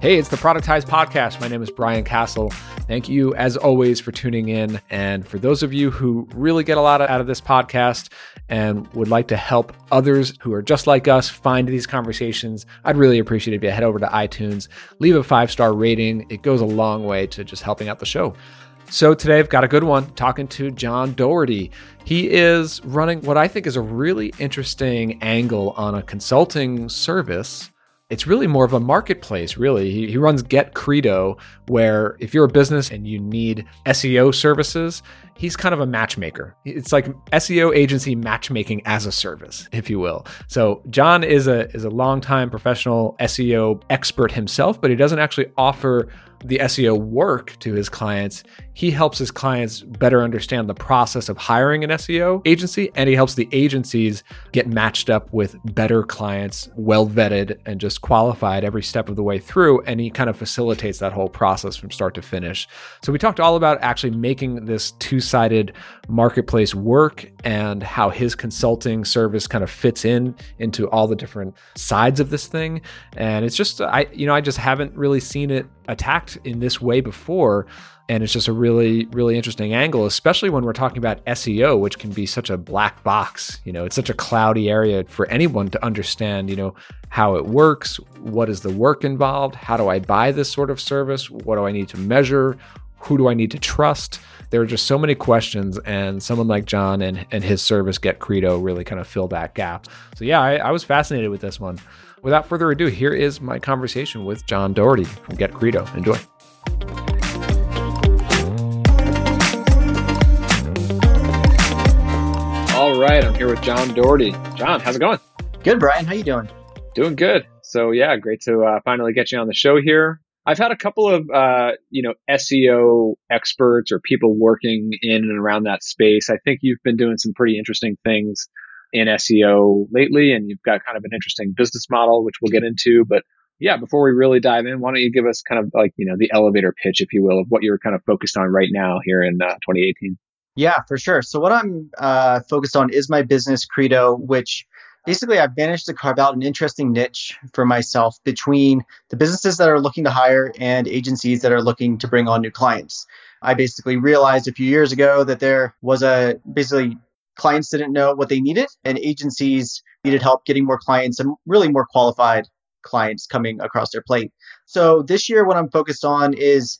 Hey, it's the Productize Podcast. My name is Brian Castle. Thank you, as always, for tuning in. And for those of you who really get a lot out of this podcast and would like to help others who are just like us find these conversations, I'd really appreciate it if you head over to iTunes, leave a five star rating. It goes a long way to just helping out the show. So today I've got a good one talking to John Doherty. He is running what I think is a really interesting angle on a consulting service it's really more of a marketplace, really. He, he, runs Get Credo, where if you're a business and you need SEO services, he's kind of a matchmaker. It's like SEO agency matchmaking as a service, if you will. So John is a is a longtime professional SEO expert himself, but he doesn't actually offer the SEO work to his clients, he helps his clients better understand the process of hiring an SEO agency and he helps the agencies get matched up with better clients, well vetted and just qualified every step of the way through. And he kind of facilitates that whole process from start to finish. So we talked all about actually making this two sided marketplace work and how his consulting service kind of fits in into all the different sides of this thing. And it's just, I, you know, I just haven't really seen it attacked in this way before. And it's just a really, really interesting angle, especially when we're talking about SEO, which can be such a black box. You know, it's such a cloudy area for anyone to understand, you know, how it works, what is the work involved, how do I buy this sort of service, what do I need to measure, who do I need to trust? There are just so many questions, and someone like John and, and his service, Get Credo, really kind of fill that gap. So, yeah, I, I was fascinated with this one. Without further ado, here is my conversation with John Doherty from Get Credo. Enjoy. All right, I'm here with John Doherty. John, how's it going? Good, Brian. How you doing? Doing good. So yeah, great to uh, finally get you on the show here. I've had a couple of uh, you know SEO experts or people working in and around that space. I think you've been doing some pretty interesting things in SEO lately, and you've got kind of an interesting business model, which we'll get into. But yeah, before we really dive in, why don't you give us kind of like, you know, the elevator pitch, if you will, of what you're kind of focused on right now here in uh, 2018? Yeah, for sure. So, what I'm uh, focused on is my business credo, which basically I've managed to carve out an interesting niche for myself between the businesses that are looking to hire and agencies that are looking to bring on new clients. I basically realized a few years ago that there was a basically clients didn't know what they needed, and agencies needed help getting more clients and really more qualified clients coming across their plate. So this year, what I'm focused on is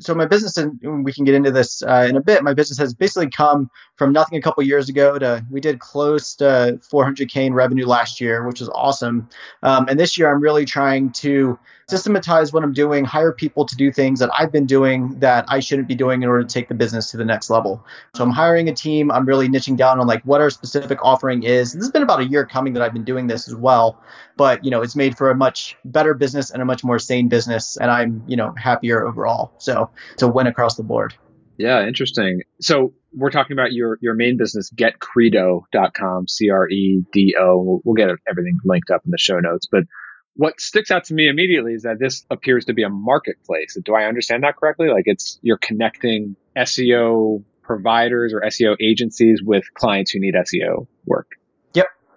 so my business, and we can get into this uh, in a bit. My business has basically come from nothing a couple years ago to we did close to 400k in revenue last year, which is awesome. Um, and this year, I'm really trying to systematize what I'm doing, hire people to do things that I've been doing that I shouldn't be doing in order to take the business to the next level. So I'm hiring a team. I'm really niching down on like what our specific offering is. This has been about a year coming that I've been doing this as well, but you know it's made for a much better business and a much more sane business, and I'm you know happier overall. So it's a win across the board. Yeah, interesting. So we're talking about your your main business, getcredo.com, C R E D O. We'll get everything linked up in the show notes, but what sticks out to me immediately is that this appears to be a marketplace. Do I understand that correctly? Like it's you're connecting SEO providers or SEO agencies with clients who need SEO work.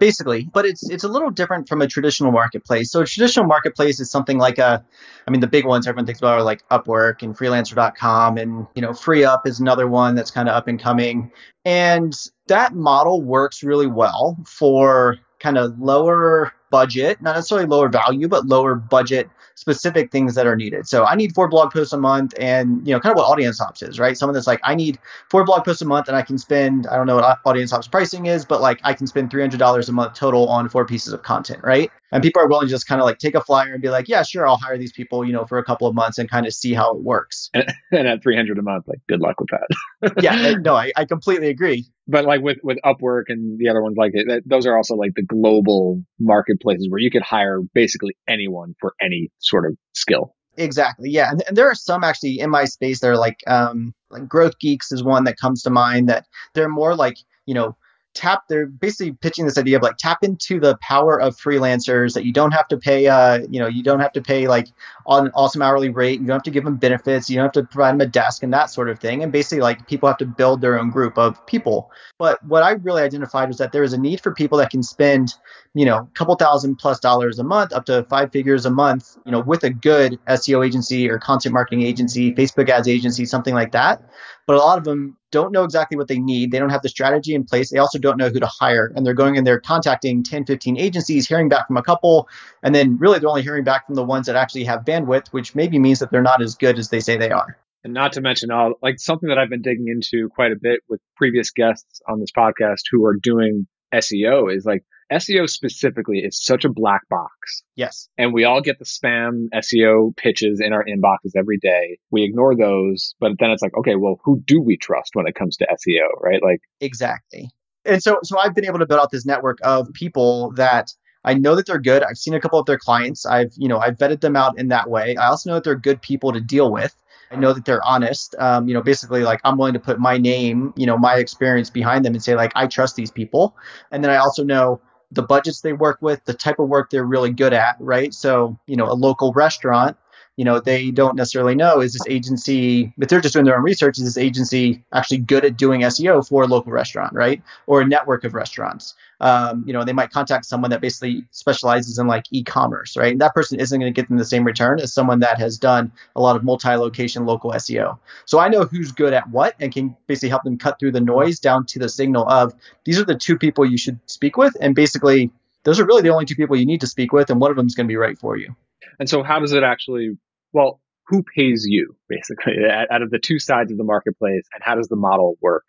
Basically. But it's it's a little different from a traditional marketplace. So a traditional marketplace is something like a I mean the big ones everyone thinks about are like Upwork and freelancer.com and you know FreeUp is another one that's kind of up and coming. And that model works really well for kind of lower budget, not necessarily lower value, but lower budget specific things that are needed. So I need four blog posts a month and, you know, kind of what Audience Ops is, right? Someone that's like, I need four blog posts a month and I can spend, I don't know what Audience Ops pricing is, but like I can spend $300 a month total on four pieces of content, right? And people are willing to just kind of like take a flyer and be like, yeah, sure, I'll hire these people, you know, for a couple of months and kind of see how it works. And, at 300 a month, like, good luck with that. yeah, no, I, I completely agree. But like with, with Upwork and the other ones like it, those are also like the global marketplaces where you could hire basically anyone for any sort of skill. Exactly. Yeah. And, and, there are some actually in my space that are like, um, like Growth Geeks is one that comes to mind that they're more like, you know, tap they're basically pitching this idea of like tap into the power of freelancers that you don't have to pay uh you know you don't have to pay like on an awesome hourly rate you don't have to give them benefits you don't have to provide them a desk and that sort of thing and basically like people have to build their own group of people but what i really identified was that there is a need for people that can spend you know a couple thousand plus dollars a month up to five figures a month you know with a good seo agency or content marketing agency facebook ads agency something like that but a lot of them don't know exactly what they need. They don't have the strategy in place. They also don't know who to hire. And they're going and they're contacting 10, 15 agencies, hearing back from a couple. And then really they're only hearing back from the ones that actually have bandwidth, which maybe means that they're not as good as they say they are. And not to mention all like something that I've been digging into quite a bit with previous guests on this podcast who are doing SEO is like SEO specifically is such a black box. Yes. And we all get the spam SEO pitches in our inboxes every day. We ignore those, but then it's like, okay, well, who do we trust when it comes to SEO, right? Like Exactly. And so so I've been able to build out this network of people that I know that they're good. I've seen a couple of their clients. I've, you know, I've vetted them out in that way. I also know that they're good people to deal with. I know that they're honest. Um, you know, basically, like I'm willing to put my name, you know, my experience behind them and say, like, I trust these people. And then I also know the budgets they work with, the type of work they're really good at, right? So, you know, a local restaurant, you know, they don't necessarily know is this agency, if they're just doing their own research, is this agency actually good at doing SEO for a local restaurant, right? Or a network of restaurants. Um, you know, they might contact someone that basically specializes in like e-commerce, right? And that person isn't going to get them the same return as someone that has done a lot of multi-location local SEO. So I know who's good at what and can basically help them cut through the noise down to the signal of these are the two people you should speak with, and basically those are really the only two people you need to speak with, and one of them is going to be right for you. And so, how does it actually? Well, who pays you basically out of the two sides of the marketplace, and how does the model work?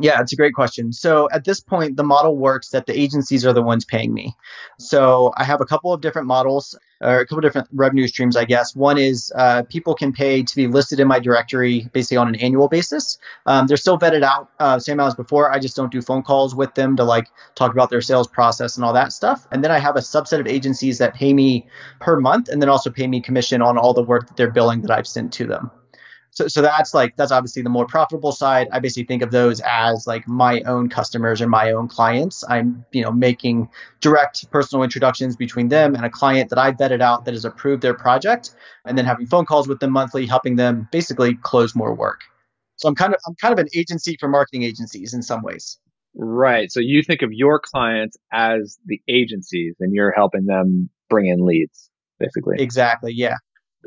Yeah, it's a great question. So at this point, the model works that the agencies are the ones paying me. So I have a couple of different models, or a couple of different revenue streams, I guess. One is uh, people can pay to be listed in my directory basically on an annual basis. Um, they're still vetted out, uh, same as before. I just don't do phone calls with them to like talk about their sales process and all that stuff. And then I have a subset of agencies that pay me per month and then also pay me commission on all the work that they're billing that I've sent to them so, so that's like that's obviously the more profitable side. I basically think of those as like my own customers or my own clients. I'm you know making direct personal introductions between them and a client that i vetted out that has approved their project and then having phone calls with them monthly helping them basically close more work. So i'm kind of i'm kind of an agency for marketing agencies in some ways. Right. So you think of your clients as the agencies and you're helping them bring in leads basically. Exactly. Yeah.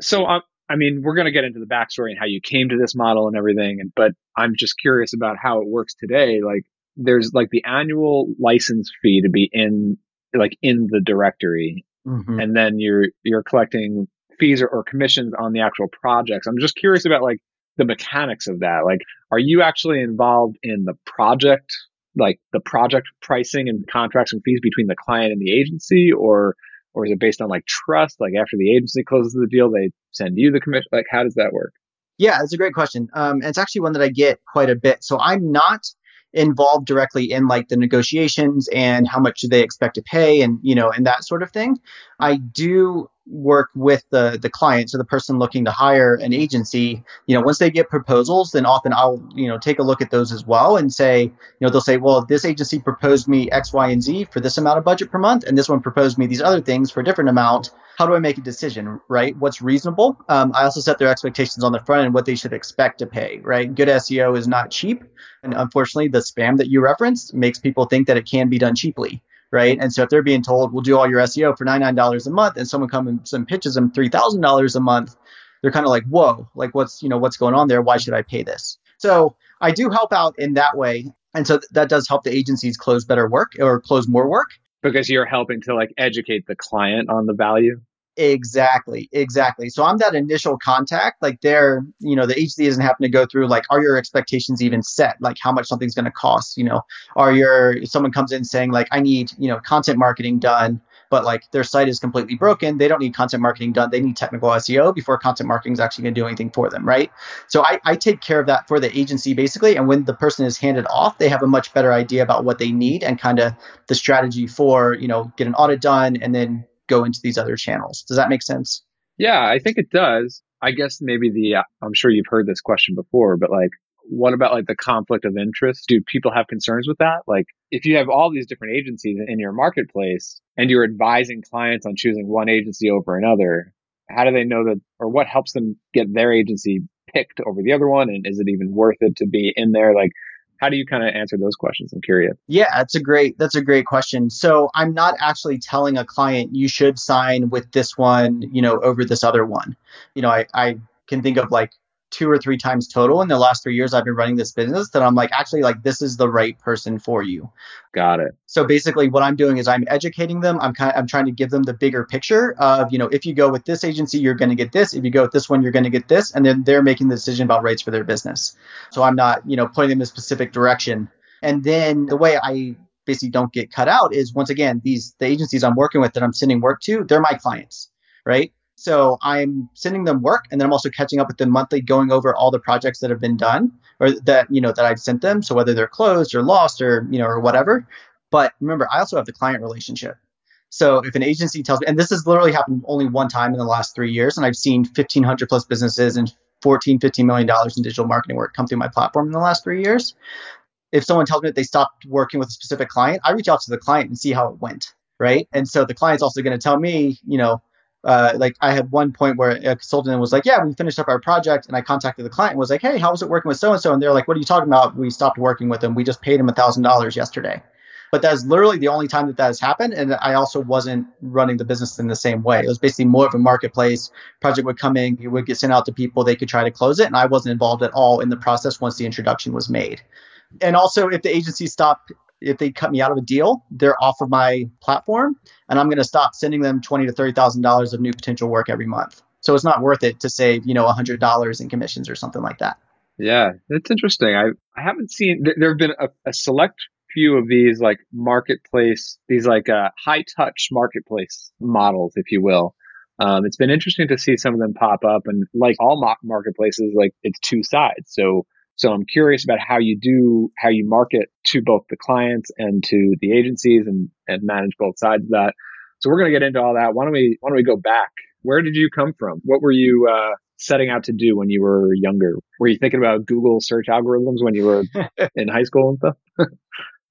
So um, I mean, we're going to get into the backstory and how you came to this model and everything. And, but I'm just curious about how it works today. Like there's like the annual license fee to be in, like in the directory. Mm-hmm. And then you're, you're collecting fees or, or commissions on the actual projects. I'm just curious about like the mechanics of that. Like, are you actually involved in the project, like the project pricing and contracts and fees between the client and the agency or, or is it based on like trust? Like after the agency closes the deal, they send you the commission? Like how does that work? Yeah, it's a great question. Um, it's actually one that I get quite a bit. So I'm not involved directly in like the negotiations and how much do they expect to pay and you know and that sort of thing. I do work with the the client so the person looking to hire an agency you know once they get proposals then often i'll you know take a look at those as well and say you know they'll say well this agency proposed me x y and z for this amount of budget per month and this one proposed me these other things for a different amount. How do i make a decision right? What's reasonable? Um, i also set their expectations on the front end what they should expect to pay right? Good seo is not cheap and unfortunately the spam that you referenced makes people think that it can be done cheaply right? And so if they're being told we'll do all your SEO for $99 a month, and someone comes and pitches them $3,000 a month, they're kind of like, whoa, like what's you know what's going on there? Why should I pay this? So I do help out in that way, and so th- that does help the agencies close better work or close more work because you're helping to like educate the client on the value. Exactly, exactly. So I'm that initial contact. Like there, you know, the agency isn't having to go through like, are your expectations even set? Like how much something's going to cost? You know, are your someone comes in saying like, I need you know content marketing done, but like their site is completely broken. They don't need content marketing done. They need technical SEO before content marketing is actually going to do anything for them, right? So I, I take care of that for the agency basically. And when the person is handed off, they have a much better idea about what they need and kind of the strategy for you know get an audit done and then go into these other channels. Does that make sense? Yeah, I think it does. I guess maybe the, uh, I'm sure you've heard this question before, but like, what about like the conflict of interest? Do people have concerns with that? Like, if you have all these different agencies in your marketplace and you're advising clients on choosing one agency over another, how do they know that or what helps them get their agency picked over the other one? And is it even worth it to be in there? Like, how do you kind of answer those questions? I'm curious. Yeah, that's a great that's a great question. So I'm not actually telling a client you should sign with this one, you know, over this other one. You know, I, I can think of like two or three times total in the last three years I've been running this business that I'm like, actually, like, this is the right person for you. Got it. So basically, what I'm doing is I'm educating them. I'm kind of, I'm trying to give them the bigger picture of, you know, if you go with this agency, you're going to get this. If you go with this one, you're going to get this. And then they're making the decision about rates for their business. So I'm not, you know, pointing them in a specific direction. And then the way I basically don't get cut out is once again, these, the agencies I'm working with that I'm sending work to, they're my clients, right? So I'm sending them work and then I'm also catching up with them monthly, going over all the projects that have been done or that, you know, that I've sent them. So whether they're closed or lost or, you know, or whatever. But remember, I also have the client relationship. So if an agency tells me, and this has literally happened only one time in the last three years, and I've seen 1,500 plus businesses and 14, 15 million dollars in digital marketing work come through my platform in the last three years. If someone tells me that they stopped working with a specific client, I reach out to the client and see how it went, right? And so the client's also going to tell me, you know, uh, like I had one point where a consultant was like, "Yeah, we finished up our project," and I contacted the client and was like, "Hey, how was it working with so and so?" And they're like, "What are you talking about? We stopped working with them. We just paid him a thousand dollars yesterday." But that's literally the only time that that has happened, and I also wasn't running the business in the same way. It was basically more of a marketplace. Project would come in, it would get sent out to people, they could try to close it, and I wasn't involved at all in the process once the introduction was made. And also, if the agency stopped if they cut me out of a deal, they're off of my platform, and I'm going to stop sending them twenty to thirty thousand dollars of new potential work every month. So it's not worth it to save you know a hundred dollars in commissions or something like that. Yeah, that's interesting. I I haven't seen there have been a, a select few of these like marketplace, these like uh, high touch marketplace models, if you will. Um, it's been interesting to see some of them pop up, and like all marketplaces, like it's two sides. So so I'm curious about how you do, how you market to both the clients and to the agencies and, and manage both sides of that. So we're going to get into all that. Why don't we, why don't we go back? Where did you come from? What were you, uh, setting out to do when you were younger? Were you thinking about Google search algorithms when you were in high school and stuff?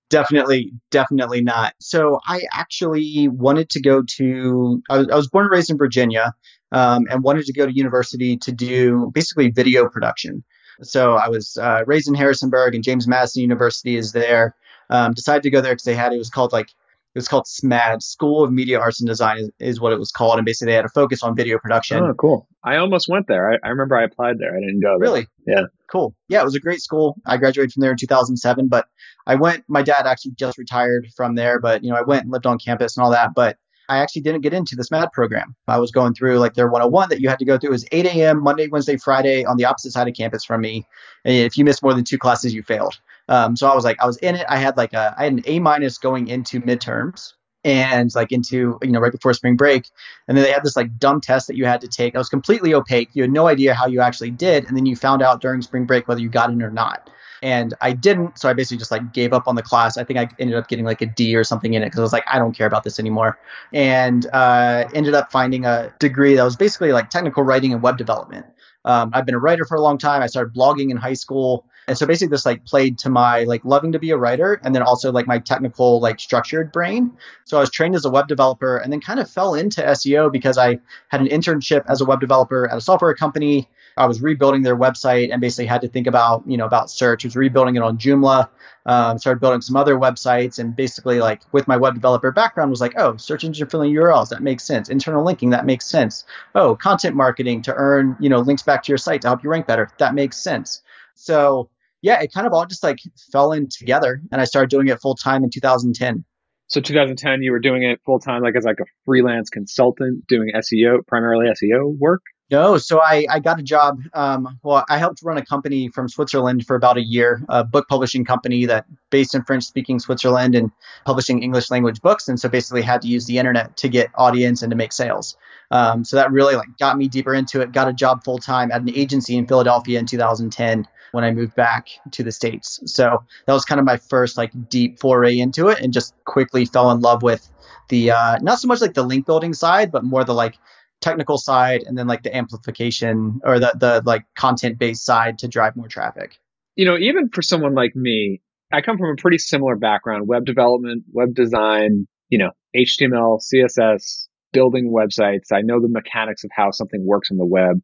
definitely, definitely not. So I actually wanted to go to, I was, I was born and raised in Virginia um, and wanted to go to university to do basically video production. So I was uh, raised in Harrisonburg, and James Madison University is there. Um, decided to go there because they had it was called like it was called SMAD, School of Media Arts and Design is, is, what it was called, and basically they had a focus on video production. Oh, cool! I almost went there. I, I remember I applied there. I didn't go. There. Really? Yeah. Cool. Yeah, it was a great school. I graduated from there in 2007, but I went. My dad actually just retired from there, but you know I went and lived on campus and all that. But I actually didn't get into the SMAD program. I was going through like their 101 that you had to go through. It was 8 a.m. Monday, Wednesday, Friday on the opposite side of campus from me. And if you missed more than two classes, you failed. Um, so I was like, I was in it. I had like a, I had an A minus going into midterms and like into you know right before spring break and then they had this like dumb test that you had to take that was completely opaque you had no idea how you actually did and then you found out during spring break whether you got in or not and I didn't. So I basically just like gave up on the class. I think I ended up getting like a D or something in it because I was like, I don't care about this anymore. And uh, ended up finding a degree that was basically like technical writing and web development. Um, I've been a writer for a long time. I started blogging in high school. And so basically this like played to my like loving to be a writer and then also like my technical like structured brain. So I was trained as a web developer and then kind of fell into SEO because I had an internship as a web developer at a software company I was rebuilding their website and basically had to think about, you know, about search. I was rebuilding it on Joomla, um, started building some other websites, and basically, like with my web developer background, was like, oh, search engine filling URLs, that makes sense. Internal linking, that makes sense. Oh, content marketing to earn, you know, links back to your site to help you rank better, that makes sense. So yeah, it kind of all just like fell in together, and I started doing it full time in 2010. So 2010, you were doing it full time, like as like a freelance consultant, doing SEO, primarily SEO work. No, so I, I got a job. Um, well, I helped run a company from Switzerland for about a year, a book publishing company that based in French speaking Switzerland and publishing English language books. And so basically had to use the internet to get audience and to make sales. Um, so that really like got me deeper into it. Got a job full time at an agency in Philadelphia in 2010 when I moved back to the States. So that was kind of my first like deep foray into it and just quickly fell in love with the, uh, not so much like the link building side, but more the like technical side and then like the amplification or the the like content based side to drive more traffic. You know, even for someone like me, I come from a pretty similar background, web development, web design, you know, HTML, CSS, building websites. I know the mechanics of how something works on the web.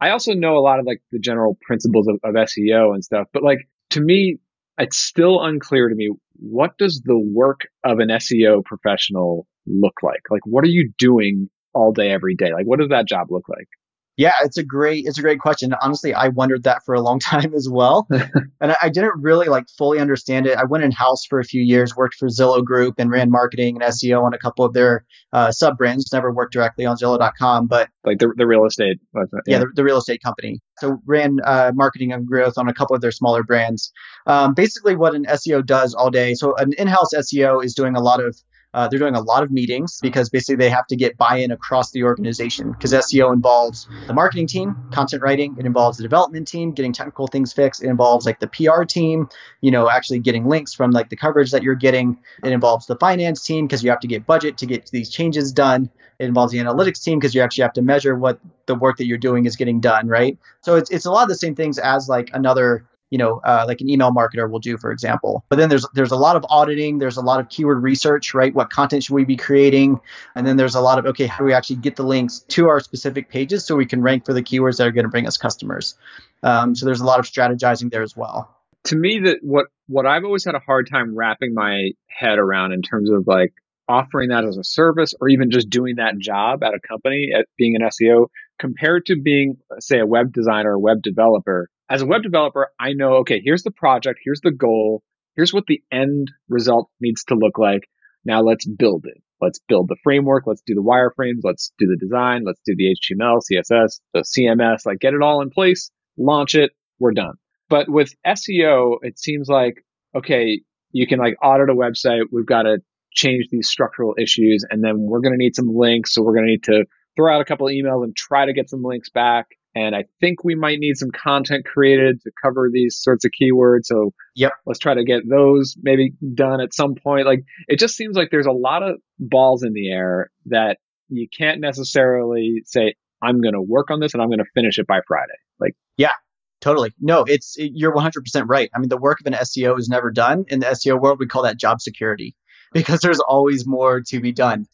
I also know a lot of like the general principles of, of SEO and stuff, but like to me, it's still unclear to me what does the work of an SEO professional look like? Like, what are you doing all day, every day? Like, what does that job look like? Yeah, it's a great it's a great question. Honestly, I wondered that for a long time as well, and I, I, didn't really like fully understand it. I went in house for a few years, worked for Zillow Group, and ran marketing and SEO on a couple of their uh, sub brands. Never worked directly on Zillow.com, but like the the real estate. Yeah, yeah the, the, real estate company. So ran uh, marketing and growth on a couple of their smaller brands. Um, basically, what an SEO does all day. So an in-house SEO is doing a lot of uh, they're doing a lot of meetings because basically they have to get buy-in across the organization because SEO involves the marketing team, content writing. It involves the development team, getting technical things fixed. It involves like the PR team, you know, actually getting links from like the coverage that you're getting. It involves the finance team because you have to get budget to get these changes done. It involves the analytics team because you actually have to measure what the work that you're doing is getting done, right? So it's it's a lot of the same things as like another you know, uh, like an email marketer will do, for example. But then there's there's a lot of auditing, there's a lot of keyword research, right? What content should we be creating? And then there's a lot of okay, how do we actually get the links to our specific pages so we can rank for the keywords that are going to bring us customers? Um, so there's a lot of strategizing there as well. To me, that what what I've always had a hard time wrapping my head around in terms of like offering that as a service or even just doing that job at a company at being an SEO compared to being say a web designer or web developer as a web developer, I know, okay, here's the project, here's the goal, here's what the end result needs to look like. Now let's build it. Let's build the framework. Let's do the wireframes. Let's do the design. Let's do the HTML, CSS, the CMS, like get it all in place, launch it. We're done. But with SEO, it seems like, okay, you can like audit a website. We've got to change these structural issues and then we're going to need some links. So we're going to need to throw out a couple emails and try to get some links back. And I think we might need some content created to cover these sorts of keywords. So yep. let's try to get those maybe done at some point. Like it just seems like there's a lot of balls in the air that you can't necessarily say, I'm going to work on this and I'm going to finish it by Friday. Like, yeah, totally. No, it's, it, you're 100% right. I mean, the work of an SEO is never done. In the SEO world, we call that job security because there's always more to be done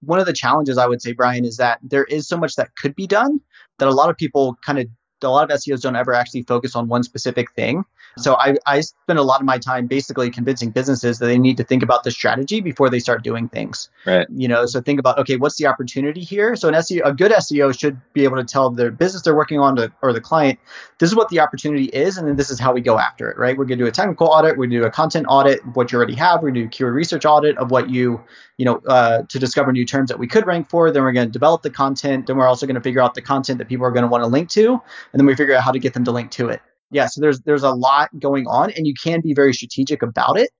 one of the challenges I would say, Brian, is that there is so much that could be done that a lot of people kind of a lot of SEOs don't ever actually focus on one specific thing. So I, I spend a lot of my time basically convincing businesses that they need to think about the strategy before they start doing things. Right. You know, so think about okay, what's the opportunity here? So an SEO, a good SEO should be able to tell the business they're working on to, or the client, this is what the opportunity is, and then this is how we go after it. Right. We're going to do a technical audit. To do a content audit of what you already have. To do a keyword research audit of what you, you know, uh, to discover new terms that we could rank for. Then we're going to develop the content. Then we're also going to figure out the content that people are going to want to link to, and then we figure out how to get them to link to it yeah, so there's there's a lot going on, and you can be very strategic about it.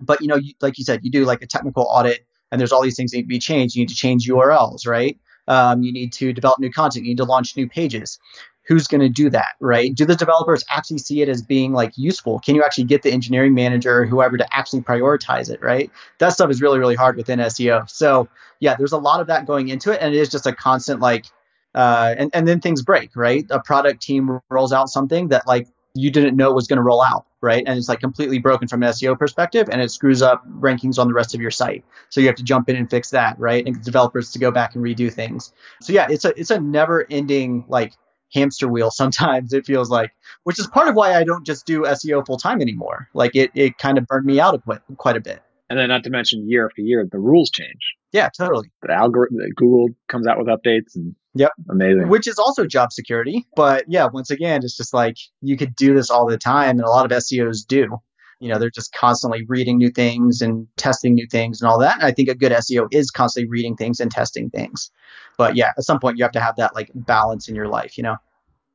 But you know, you, like you said, you do like a technical audit, and there's all these things that need to be changed. You need to change URLs, right? Um, you need to develop new content. You need to launch new pages. Who's going to do that, right? Do the developers actually see it as being like useful? Can you actually get the engineering manager or whoever to actually prioritize it, right? That stuff is really, really hard within SEO. So yeah, there's a lot of that going into it, and it is just a constant like uh, and and then things break, right? A product team rolls out something that like you didn't know was going to roll out, right? And it's like completely broken from an SEO perspective, and it screws up rankings on the rest of your site. So you have to jump in and fix that, right? And developers to go back and redo things. So yeah, it's a it's a never ending like hamster wheel. Sometimes it feels like, which is part of why I don't just do SEO full time anymore. Like it it kind of burned me out quite quite a bit. And then not to mention year after year, the rules change. Yeah, totally. The algorithm, Google comes out with updates and Yep. Amazing. Which is also job security. But yeah, once again, it's just like you could do this all the time. And a lot of SEOs do. You know, they're just constantly reading new things and testing new things and all that. And I think a good SEO is constantly reading things and testing things. But yeah, at some point you have to have that like balance in your life, you know?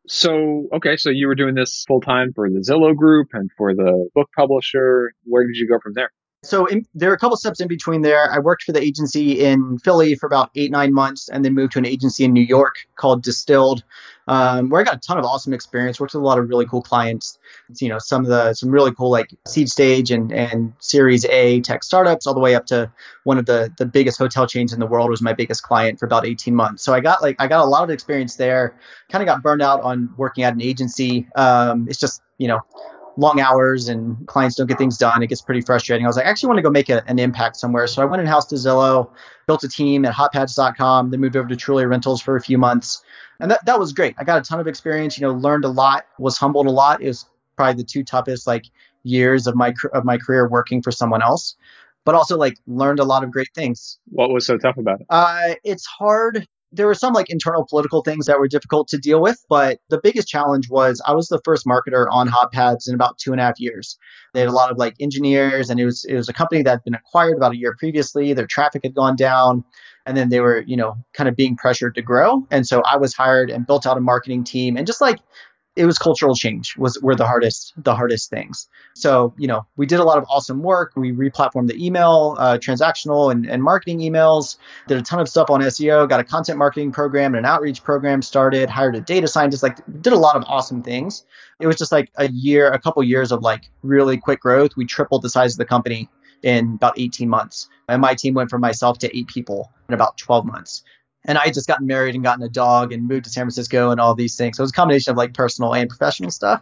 So, okay, so you were doing this full time for the Zillow group and for the book publisher. Where did you go from there? so in, there are a couple steps in between there. I worked for the agency in Philly for about eight, nine months, and then moved to an agency in New York called Distilled, um, where I got a ton of awesome experience. Worked with a lot of really cool clients. You know, some of the some really cool like seed stage and and Series A tech startups, all the way up to one of the the biggest hotel chains in the world was my biggest client for about 18 months. So I got like I got a lot of experience there. Kind of got burned out on working at an agency. Um, it's just you know long hours and clients don't get things done. It gets pretty frustrating. I was like, I actually want to go make a, an impact somewhere. So I went in house to Zillow, built a team at hotpads.com, then moved over to Trulia Rentals for a few months. And that, that was great. I got a ton of experience, you know, learned a lot, was humbled a lot. It was probably the two toughest like years of my of my career working for someone else, but also like learned a lot of great things. What was so tough about it? Uh, it's hard there were some like internal political things that were difficult to deal with, but the biggest challenge was I was the first marketer on HotPads in about two and a half years. They had a lot of like engineers, and it was it was a company that had been acquired about a year previously. Their traffic had gone down, and then they were you know kind of being pressured to grow. And so I was hired and built out a marketing team, and just like it was cultural change was were the hardest the hardest things. So you know we did a lot of awesome work. We replatformed the email, uh, transactional and, and marketing emails. Did a ton of stuff on SEO. Got a content marketing program and an outreach program started. Hired a data scientist. Like did a lot of awesome things. It was just like a year, a couple years of like really quick growth. We tripled the size of the company in about 18 months. And my team went from myself to eight people in about 12 months and I had just gotten married and gotten a dog and moved to San Francisco and all these things. So it was a combination of like personal and professional stuff.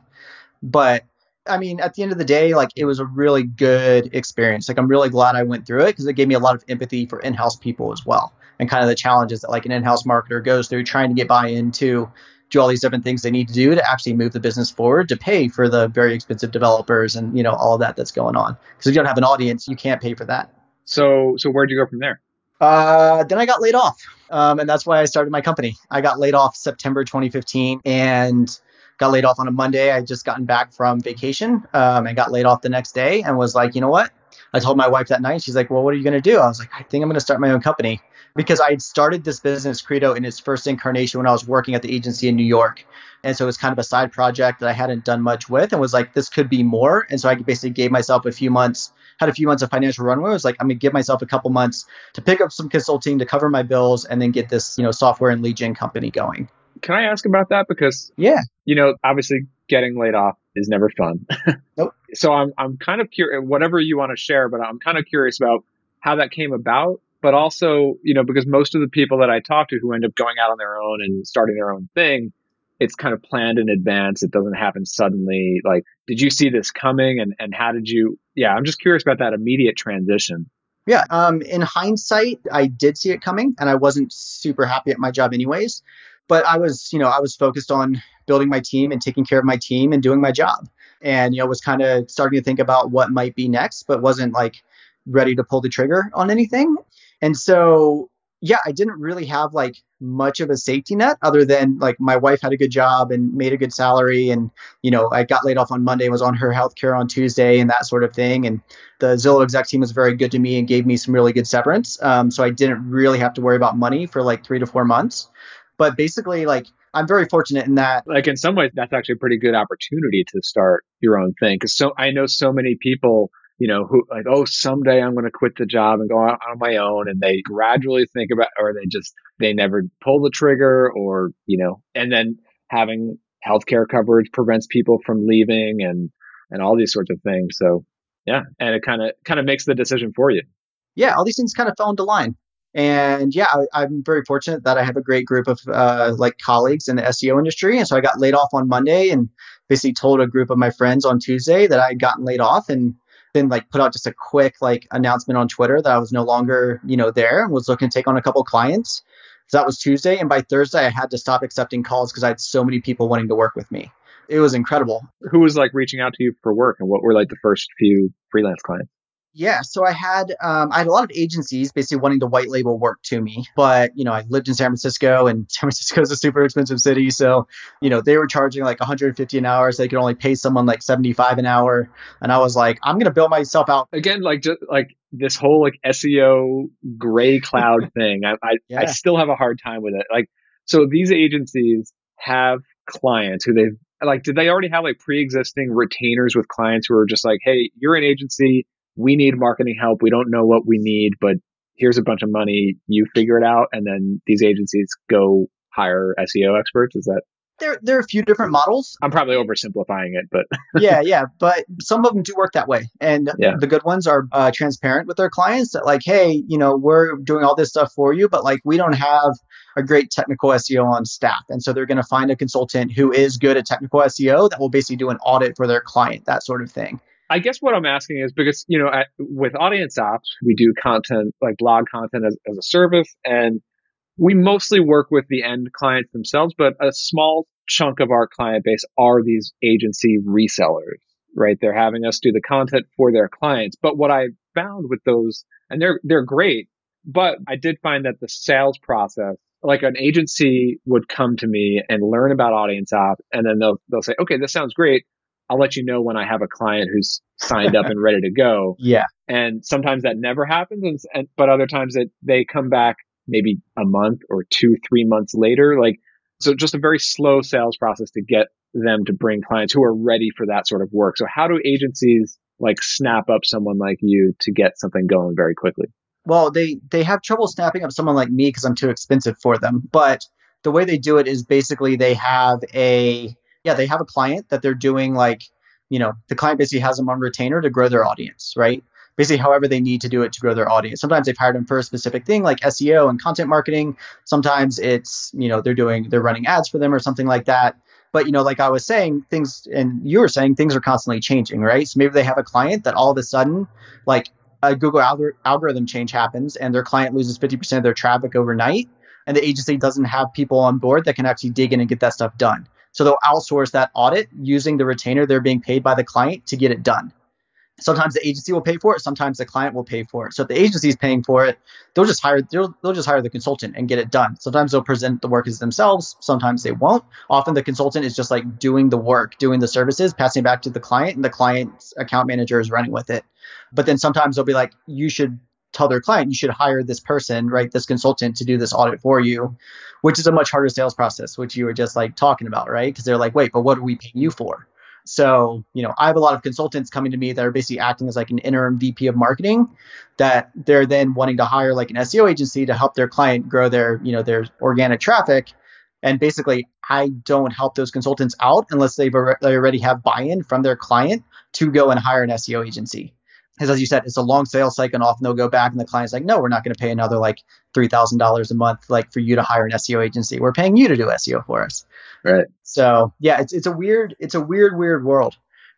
But I mean, at the end of the day, like it was a really good experience. Like I'm really glad I went through it because it gave me a lot of empathy for in-house people as well, and kind of the challenges that like an in-house marketer goes through trying to get buy-in to do all these different things they need to do to actually move the business forward to pay for the very expensive developers and you know all of that that's going on. Because if you don't have an audience, you can't pay for that. So, so where'd you go from there? Uh, then I got laid off. Um, and that's why I started my company. I got laid off September 2015 and got laid off on a Monday. I just gotten back from vacation um, and got laid off the next day and was like, you know what? I told my wife that night. She's like, well, what are you going to do? I was like, I think I'm going to start my own company because I had started this business, Credo, in its first incarnation when I was working at the agency in New York. And so it was kind of a side project that I hadn't done much with and was like, this could be more. And so I basically gave myself a few months had a few months of financial runway. I was like, I'm gonna give myself a couple months to pick up some consulting to cover my bills and then get this, you know, software and lead gen company going. Can I ask about that? Because yeah, you know, obviously getting laid off is never fun. Nope. so I'm I'm kind of curious, whatever you want to share, but I'm kind of curious about how that came about. But also, you know, because most of the people that I talk to who end up going out on their own and starting their own thing, it's kind of planned in advance. It doesn't happen suddenly. Like, did you see this coming and, and how did you, yeah, I'm just curious about that immediate transition. Yeah. Um, in hindsight, I did see it coming and I wasn't super happy at my job anyways, but I was, you know, I was focused on building my team and taking care of my team and doing my job and, you know, was kind of starting to think about what might be next, but wasn't like ready to pull the trigger on anything. And so yeah, I didn't really have like much of a safety net other than like my wife had a good job and made a good salary. And, you know, I got laid off on Monday, was on her health care on Tuesday and that sort of thing. And the Zillow exec team was very good to me and gave me some really good severance. Um, so I didn't really have to worry about money for like three to four months. But basically, like, I'm very fortunate in that. Like, in some ways, that's actually a pretty good opportunity to start your own thing. Cause so I know so many people you know, who like, oh, someday I'm going to quit the job and go out on my own. And they gradually think about, or they just, they never pull the trigger or, you know, and then having healthcare coverage prevents people from leaving and, and all these sorts of things. So yeah. And it kind of, kind of makes the decision for you. Yeah. All these things kind of fell into line. And yeah, I, am very fortunate that I have a great group of uh, like colleagues in the SEO industry. And so I got laid off on Monday and basically told a group of my friends on Tuesday that I had gotten laid off and then like put out just a quick like announcement on Twitter that I was no longer, you know, there and was looking to take on a couple clients. So that was Tuesday. And by Thursday, I had to stop accepting calls because I had so many people wanting to work with me. It was incredible. Who was like reaching out to you for work and what were like the first few freelance clients? Yeah, so I had um, I had a lot of agencies basically wanting to white label work to me, but you know I lived in San Francisco, and San Francisco is a super expensive city, so you know they were charging like 150 an hour, so they could only pay someone like 75 an hour, and I was like, I'm gonna build myself out again, like just like this whole like SEO gray cloud thing. I I, yeah. I still have a hard time with it. Like, so these agencies have clients who they've like, did they already have like pre-existing retainers with clients who are just like, hey, you're an agency we need marketing help. We don't know what we need, but here's a bunch of money. You figure it out. And then these agencies go hire SEO experts. Is that? there there are a few different models. I'm probably oversimplifying it, but yeah, yeah, but some of them do work that way, and yeah. the good ones are uh, transparent with their clients that like, hey, you know, we're doing all this stuff for you, but like we don't have a great technical SEO on staff, and so they're going to find a consultant who is good at technical SEO that will basically do an audit for their client, that sort of thing. I guess what I'm asking is because you know at, with Audience Ops we do content like blog content as, as a service and we mostly work with the end clients themselves, but a small chunk of our client base are these agency resellers, right? They're having us do the content for their clients. But what I found with those, and they're, they're great, but I did find that the sales process, like an agency would come to me and learn about Audience Ops and then they'll, they'll say, okay, this sounds great. I'll let you know when I have a client who's signed up and ready to go. Yeah. And sometimes that never happens. And, and but other times that they come back maybe a month or two, three months later. Like, so just a very slow sales process to get them to bring clients who are ready for that sort of work. So how do agencies like snap up someone like you to get something going very quickly? Well, they they have trouble snapping up someone like me because I'm too expensive for them. But the way they do it is basically they have a yeah, they have a client that they're doing like, you know, the client basically has them on retainer to grow their audience, right? basically however they need to do it to grow their audience. Sometimes they've hired them for a specific thing like SEO and content marketing. Sometimes it's, you know, they're doing they're running ads for them or something like that. But you know, like I was saying, things and you were saying things are constantly changing, right? So maybe they have a client that all of a sudden like a Google algor- algorithm change happens and their client loses 50% of their traffic overnight and the agency doesn't have people on board that can actually dig in and get that stuff done. So they'll outsource that audit using the retainer they're being paid by the client to get it done. Sometimes the agency will pay for it. Sometimes the client will pay for it. So if the agency is paying for it, they'll just hire they'll, they'll just hire the consultant and get it done. Sometimes they'll present the work as themselves. Sometimes they won't. Often the consultant is just like doing the work, doing the services, passing back to the client, and the client's account manager is running with it. But then sometimes they'll be like, you should tell their client you should hire this person, right, this consultant to do this audit for you, which is a much harder sales process, which you were just like talking about, right? Because they're like, wait, but what are we paying you for? So, you know, I have a lot of consultants coming to me that are basically acting as like an interim VP of marketing that they're then wanting to hire like an SEO agency to help their client grow their, you know, their organic traffic. And basically, I don't help those consultants out unless they've already have buy-in from their client to go and hire an SEO agency because as you said, it's a long sales cycle, and often they'll go back and the client's like, no, we're not going to pay another like three thousand dollars a month, like for you to hire an SEO agency. We're paying you to do SEO for us. Right. So yeah, it's it's a weird, it's a weird, weird world.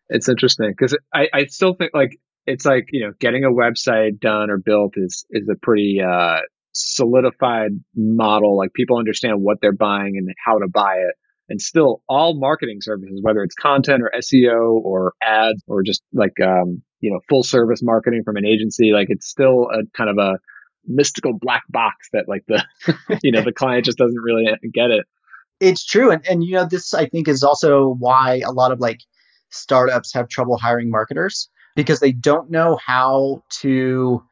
It's interesting because I I still think like it's like you know getting a website done or built is is a pretty uh, solidified model. Like people understand what they're buying and how to buy it and still all marketing services, whether it's content or SEO or ads or just like, um, you know, full service marketing from an agency, like it's still a kind of a mystical black box that like the, you know, the client just doesn't really get it. It's true. And, and, you know, this I think is also why a lot of like startups have trouble hiring marketers because they don't know how to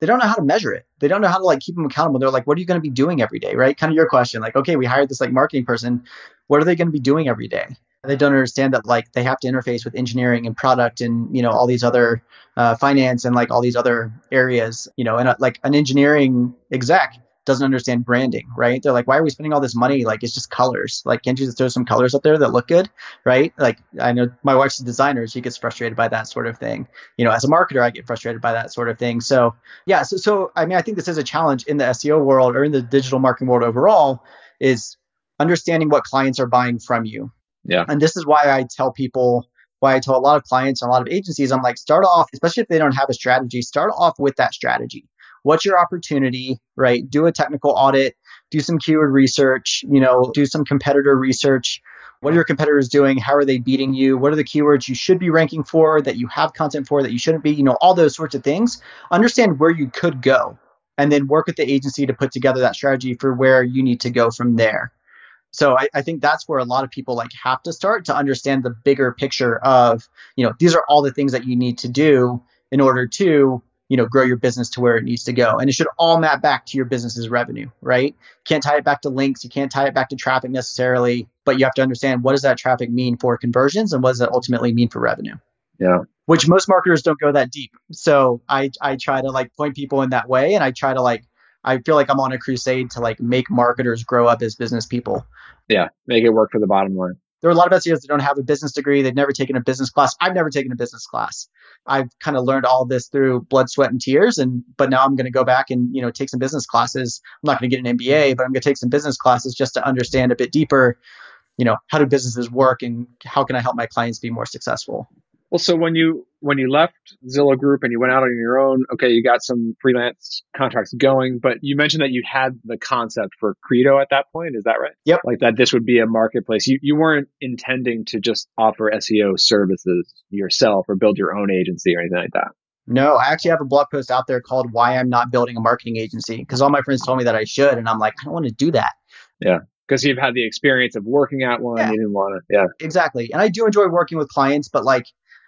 they don't know how to measure it. They don't know how to like keep them accountable. They're like, what are you going to be doing every day, right? Kind of your question, like, okay, we hired this like marketing person. What are they going to be doing every day? They don't understand that like they have to interface with engineering and product and you know all these other uh, finance and like all these other areas. You know, and uh, like an engineering exec doesn't understand branding, right? They're like, why are we spending all this money? Like, it's just colors. Like, can't you just throw some colors up there that look good, right? Like, I know my wife's a designer. She gets frustrated by that sort of thing. You know, as a marketer, I get frustrated by that sort of thing. So, yeah. So, so I mean, I think this is a challenge in the SEO world or in the digital marketing world overall is understanding what clients are buying from you. Yeah. And this is why I tell people why I tell a lot of clients and a lot of agencies, I'm like, start off, especially if they don't have a strategy, start off with that strategy what's your opportunity, right? Do a technical audit, do some keyword research, you know, do some competitor research. What are your competitors doing? How are they beating you? What are the keywords you should be ranking for that you have content for that you shouldn't be? You know, all those sorts of things. Understand where you could go and then work with the agency to put together that strategy for where you need to go from there. So I, I, think that's where a lot of people like have to start to understand the bigger picture of, you know, these are all the things that you need to do in order to you know grow your business to where it needs to go. And it should all map back to your business's revenue right? Can't tie it back to links. You can't tie it back to traffic necessarily but you have to understand what does that traffic mean for conversions and what does that ultimately mean for revenue? Yeah. Which most marketers don't go that deep. So i i try to like point people in that way and i try to like I feel like I'm on a crusade to like make marketers grow up as business people. Yeah, make it work for the bottom line. There are a lot of SEOs that don't have a business degree. They've never taken a business class. I've never taken a business class. I've kind of learned all this through blood, sweat, and tears. And but now I'm going to go back and you know take some business classes. I'm not going to get an MBA, but I'm going to take some business classes just to understand a bit deeper. You know, how do businesses work, and how can I help my clients be more successful? Well, so when you when you left Zillow Group and you went out on your own, okay, you got some freelance contracts going, but you mentioned that you had the concept for Credo at that point. Is that right? Yep. Like that this would be a marketplace. You you weren't intending to just offer SEO services yourself or build your own agency or anything like that. No, I actually have a blog post out there called "Why I'm Not Building a Marketing Agency" because all my friends told me that I should, and I'm like, I don't want to do that. Yeah because you've had the experience of working at one. Yeah. You didn't want to. Yeah. Exactly. And I do enjoy working with clients, but like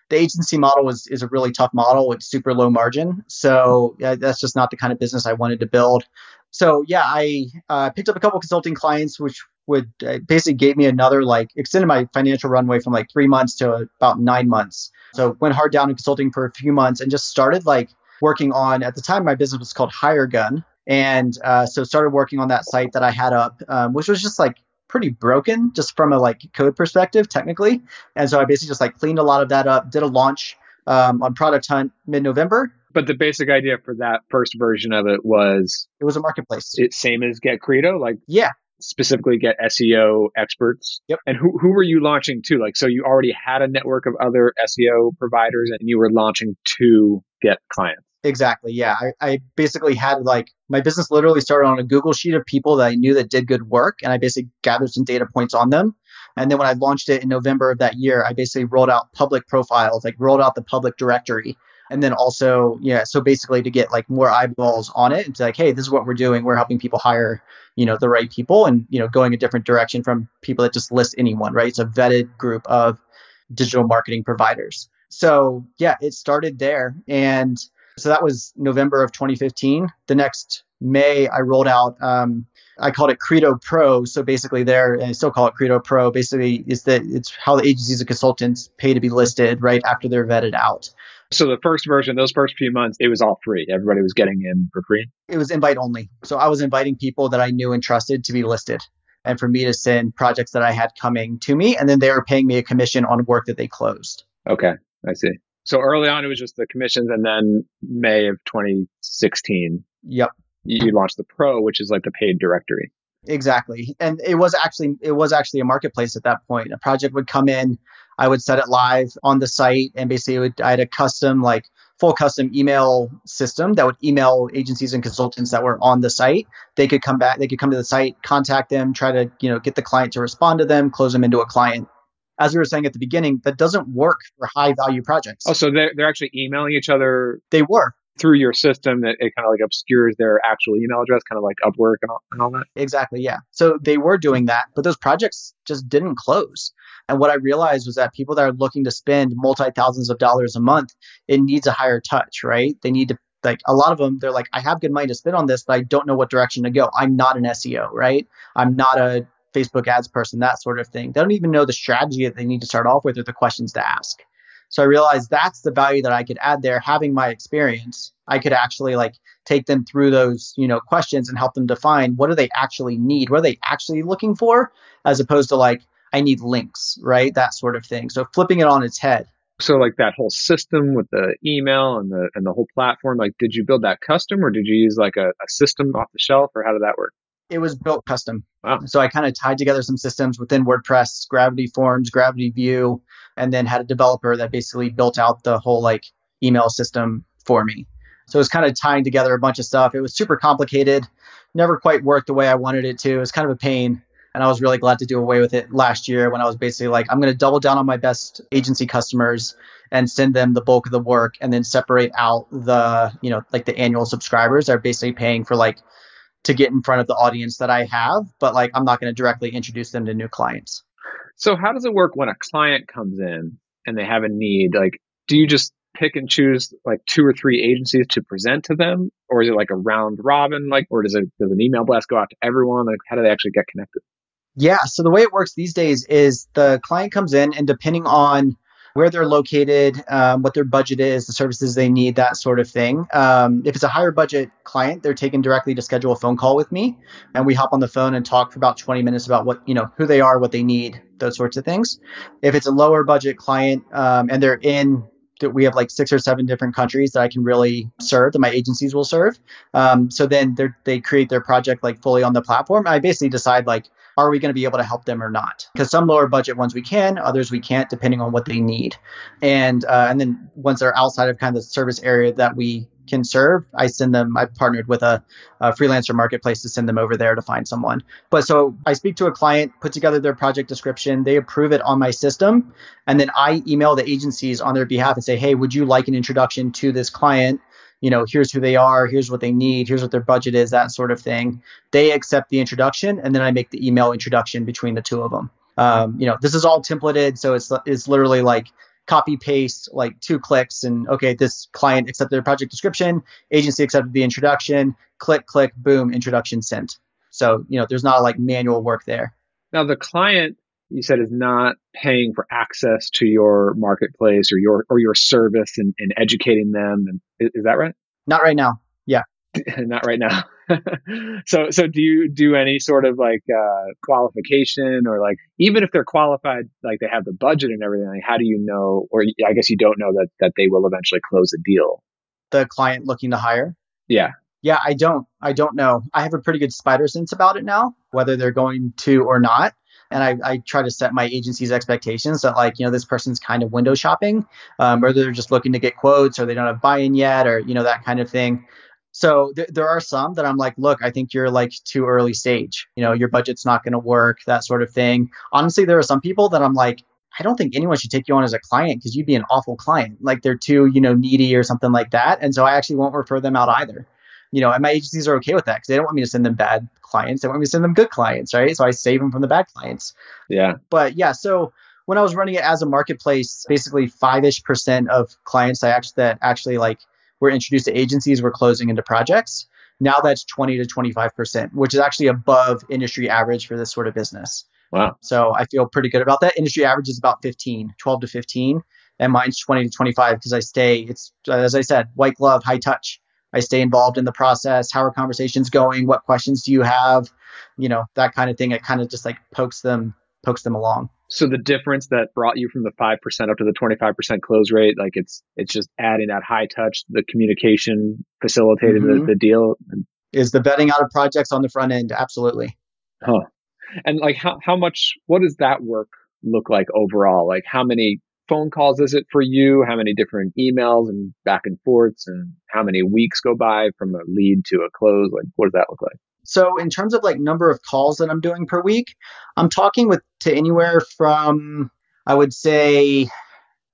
the agency model is, is a really tough model. It's super low margin. So yeah, that's just not the kind of business I wanted to build. So yeah, I uh, picked up a couple consulting clients, which would uh, basically gave me another like extended my financial runway from like three months to about nine months. So went hard down in consulting for a few months and just started like working on at the time my business was called Hire Gun, And uh, so started working on that site that I had up, um, which was just like pretty broken just from a like code perspective technically. And so I basically just like cleaned a lot of that up, did a launch um, on Product Hunt mid November. But the basic idea for that first version of it was it was a marketplace. It same as Get Credo, like yeah, specifically get SEO experts. Yep. And who who were you launching to? Like, so you already had a network of other SEO providers, and you were launching to get clients. Exactly. Yeah. I, I basically had like my business literally started on a Google sheet of people that I knew that did good work. And I basically gathered some data points on them. And then when I launched it in November of that year, I basically rolled out public profiles, like rolled out the public directory. And then also, yeah, so basically to get like more eyeballs on it and to like, hey, this is what we're doing. We're helping people hire, you know, the right people and, you know, going a different direction from people that just list anyone, right? It's a vetted group of digital marketing providers. So yeah, it started there. And so that was November of 2015. The next May, I rolled out. Um, I called it Credo Pro. So basically, there, and I still call it Credo Pro. Basically, is that it's how the agencies and consultants pay to be listed right after they're vetted out. So the first version, those first few months, it was all free. Everybody was getting in for free. It was invite only. So I was inviting people that I knew and trusted to be listed, and for me to send projects that I had coming to me, and then they were paying me a commission on work that they closed. Okay, I see. So early on, it was just the commissions, and then May of 2016, yep, you launched the Pro, which is like the paid directory. Exactly, and it was actually it was actually a marketplace at that point. A project would come in, I would set it live on the site, and basically would, I had a custom like full custom email system that would email agencies and consultants that were on the site. They could come back, they could come to the site, contact them, try to you know get the client to respond to them, close them into a client as we were saying at the beginning, that doesn't work for high value projects. Oh, so they're, they're actually emailing each other. They were through your system that it kind of like obscures their actual email address, kind of like Upwork and all, and all that. Exactly. Yeah. So they were doing that, but those projects just didn't close. And what I realized was that people that are looking to spend multi thousands of dollars a month, it needs a higher touch, right? They need to like a lot of them they're like i have good money to spend on this but i don't know what direction to go i'm not an seo right i'm not a Facebook ads person, that sort of thing. They don't even know the strategy that they need to start off with or the questions to ask. So I realized that's the value that I could add there. Having my experience, I could actually like take them through those, you know, questions and help them define what do they actually need? What are they actually looking for? As opposed to like, I need links, right? That sort of thing. So flipping it on its head. So like that whole system with the email and the and the whole platform, like did you build that custom or did you use like a, a system off the shelf or how did that work? It was built custom. Wow. So I kind of tied together some systems within WordPress, Gravity Forms, Gravity View, and then had a developer that basically built out the whole like email system for me. So it was kind of tying together a bunch of stuff. It was super complicated, never quite worked the way I wanted it to. It was kind of a pain. And I was really glad to do away with it last year when I was basically like, I'm going to double down on my best agency customers and send them the bulk of the work and then separate out the, you know, like the annual subscribers that are basically paying for like to get in front of the audience that I have, but like I'm not going to directly introduce them to new clients. So how does it work when a client comes in and they have a need? Like, do you just pick and choose like two or three agencies to present to them, or is it like a round robin? Like, or does it does an email blast go out to everyone? Like, how do they actually get connected? Yeah. So the way it works these days is the client comes in and depending on where they're located, um, what their budget is, the services they need, that sort of thing. Um, if it's a higher budget client, they're taken directly to schedule a phone call with me, and we hop on the phone and talk for about 20 minutes about what you know, who they are, what they need, those sorts of things. If it's a lower budget client um, and they're in we have like six or seven different countries that I can really serve that my agencies will serve. Um, so then they create their project like fully on the platform. I basically decide like are we going to be able to help them or not? Because some lower budget ones we can, others we can't, depending on what they need. And uh, and then once they're outside of kind of the service area that we can serve, I send them. I've partnered with a, a, freelancer marketplace to send them over there to find someone. But so I speak to a client, put together their project description, they approve it on my system, and then I email the agencies on their behalf and say, hey, would you like an introduction to this client? you know, here's who they are, here's what they need, here's what their budget is, that sort of thing. They accept the introduction, and then I make the email introduction between the two of them. Um, you know, this is all templated, so it's it's literally like copy paste, like two clicks, and okay, this client accepted their project description, agency accepted the introduction, click, click, boom, introduction sent. So you know, there's not like manual work there. Now the client you said is not paying for access to your marketplace or your or your service and, and educating them and is, is that right not right now yeah not right now. So so do you do any sort of like uh, qualification or like even if they're qualified like they have the budget and everything like how do you know or i guess you don't know that that they will eventually close a deal? The client looking to hire? Yeah. Yeah i don't i don't know. I have a pretty good spider sense about it now whether they're going to or not. And I, I try to set my agency's expectations that like you know this person's kind of window shopping um, or they're just looking to get quotes or they don't have buy-in yet or you know that kind of thing so th- there are some that i'm like look i think you're like too early stage you know your budget's not going to work that sort of thing honestly there are some people that i'm like I don't think anyone should take you on as a client because you'd be an awful client. Like they're too, you know, needy or something like that. And so I actually won't refer them out either you know, and my agencies are okay with that because they don't want me to send them bad clients. They want me to send them good clients, right? So I save them from the bad clients. Yeah. But yeah, so when I was running it as a marketplace, basically five ish percent of clients I actually that actually like were introduced to agencies were closing into projects. Now that's 20 to 25 percent, which is actually above industry average for this sort of business. Wow. So I feel pretty good about that. Industry average is about 15, 12 to 15, and mine's 20 to 25 because I stay. It's as I said, white glove, high touch. I stay involved in the process. How are conversations going? What questions do you have? You know, that kind of thing. It kind of just like pokes them, pokes them along. So the difference that brought you from the five percent up to the twenty five percent close rate, like it's it's just adding that high touch, the communication facilitated mm-hmm. the, the deal. Is the vetting out of projects on the front end? Absolutely. Huh. And like how how much what does that work look like overall? Like how many phone calls is it for you? How many different emails and back and forths and how many weeks go by from a lead to a close? Like what does that look like? So in terms of like number of calls that I'm doing per week, I'm talking with to anywhere from I would say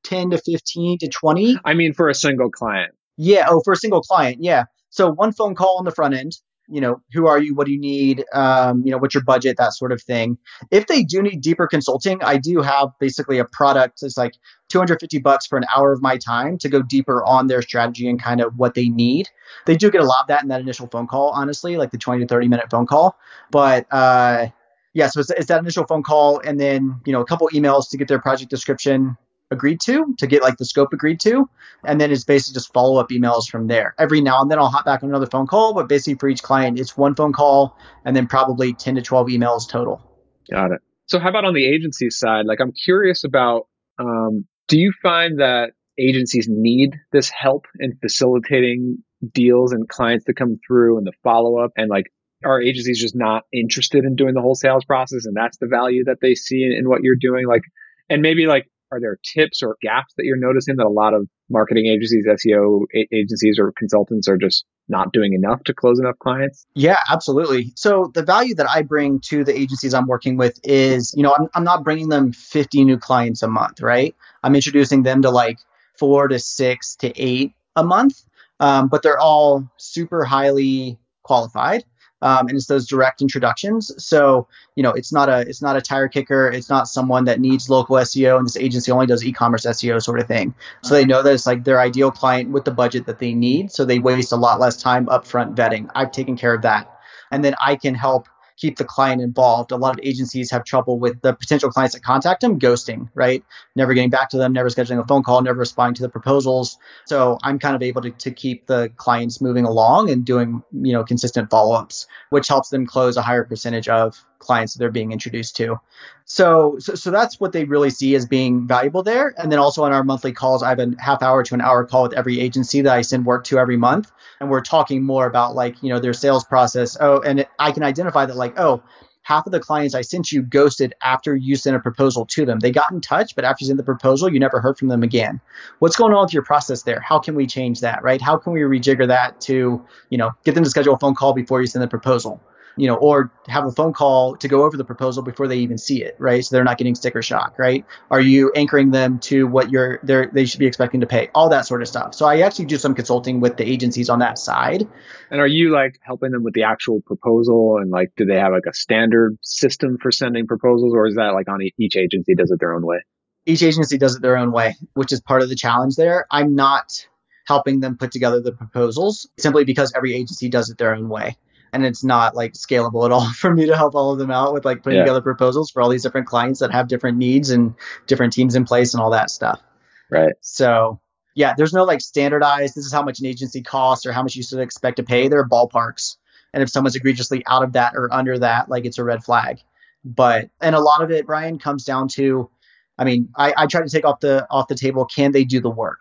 10 to 15 to 20. I mean for a single client. Yeah, oh for a single client, yeah. So one phone call on the front end, you know, who are you? What do you need? Um, you know, what's your budget? That sort of thing. If they do need deeper consulting, I do have basically a product. It's like 250 bucks for an hour of my time to go deeper on their strategy and kind of what they need. They do get a lot of that in that initial phone call, honestly, like the 20 to 30 minute phone call. But uh, yeah, so it's, it's that initial phone call and then you know a couple emails to get their project description agreed to to get like the scope agreed to and then it's basically just follow up emails from there. Every now and then i'll hop back on another phone call but basically for each client it's one phone call and then probably 10 to 12 emails total. Got it. So how about on the agency side? Like i'm curious about um, do you find that agencies need this help in facilitating deals and clients to come through and the follow up and like are agencies just not interested in doing the whole sales process and that's the value that they see in, in what you're doing? Like and maybe like are there tips or gaps that you're noticing that a lot of marketing agencies, SEO agencies, or consultants are just not doing enough to close enough clients? Yeah, absolutely. So the value that I bring to the agencies I'm working with is, you know, I'm, I'm not bringing them 50 new clients a month, right? I'm introducing them to like four to six to eight a month, um, but they're all super highly qualified um, and it's those direct introductions. So you know, it's not a it's not a tire kicker. It's not someone that needs local SEO, and this agency only does e-commerce SEO sort of thing. So they know that it's like their ideal client with the budget that they need. So they waste a lot less time upfront vetting. I've taken care of that, and then I can help keep the client involved. A lot of agencies have trouble with the potential clients that contact them ghosting, right? Never getting back to them, never scheduling a phone call, never responding to the proposals. So I'm kind of able to, to keep the clients moving along and doing, you know, consistent follow-ups, which helps them close a higher percentage of clients that they're being introduced to. So, so, so that's what they really see as being valuable there. And then also on our monthly calls, I have a half hour to an hour call with every agency that I send work to every month. And we're talking more about like, you know, their sales process. Oh, and it, I can identify that like, oh, half of the clients I sent you ghosted after you sent a proposal to them. They got in touch, but after you sent the proposal, you never heard from them again. What's going on with your process there? How can we change that, right? How can we rejigger that to, you know, get them to schedule a phone call before you send the proposal? You know, or have a phone call to go over the proposal before they even see it, right? So they're not getting sticker shock, right? Are you anchoring them to what you're they they should be expecting to pay? All that sort of stuff. So I actually do some consulting with the agencies on that side. And are you like helping them with the actual proposal and like do they have like a standard system for sending proposals or is that like on each agency does it their own way? Each agency does it their own way, which is part of the challenge there. I'm not helping them put together the proposals simply because every agency does it their own way and it's not like scalable at all for me to help all of them out with like putting yeah. together proposals for all these different clients that have different needs and different teams in place and all that stuff. Right. So yeah, there's no like standardized. This is how much an agency costs or how much you should expect to pay. There are ballparks, and if someone's egregiously out of that or under that, like it's a red flag. But and a lot of it, Brian, comes down to, I mean, I, I try to take off the off the table. Can they do the work?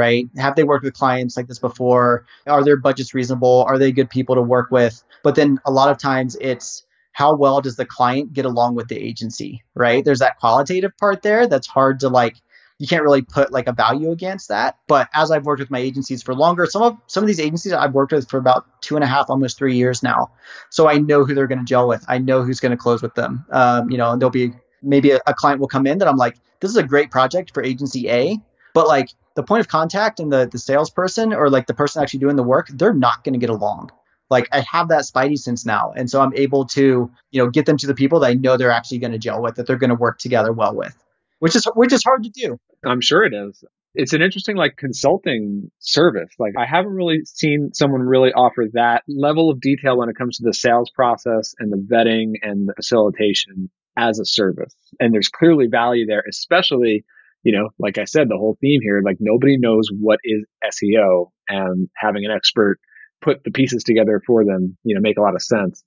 Right? Have they worked with clients like this before? Are their budgets reasonable? Are they good people to work with? But then a lot of times it's how well does the client get along with the agency, right? There's that qualitative part there that's hard to like you can't really put like a value against that. But as I've worked with my agencies for longer, some of some of these agencies I've worked with for about two and a half, almost three years now. So I know who they're going to gel with. I know who's going to close with them. Um, you know, and there'll be maybe a, a client will come in that I'm like, this is a great project for agency A, but like the point of contact and the the salesperson or like the person actually doing the work, they're not going to get along. Like I have that spidey sense now, and so I'm able to you know get them to the people that I know they're actually going to gel with, that they're going to work together well with, which is which is hard to do. I'm sure it is. It's an interesting like consulting service. Like I haven't really seen someone really offer that level of detail when it comes to the sales process and the vetting and the facilitation as a service. And there's clearly value there, especially you know, like I said, the whole theme here, like nobody knows what is SEO and having an expert put the pieces together for them, you know, make a lot of sense.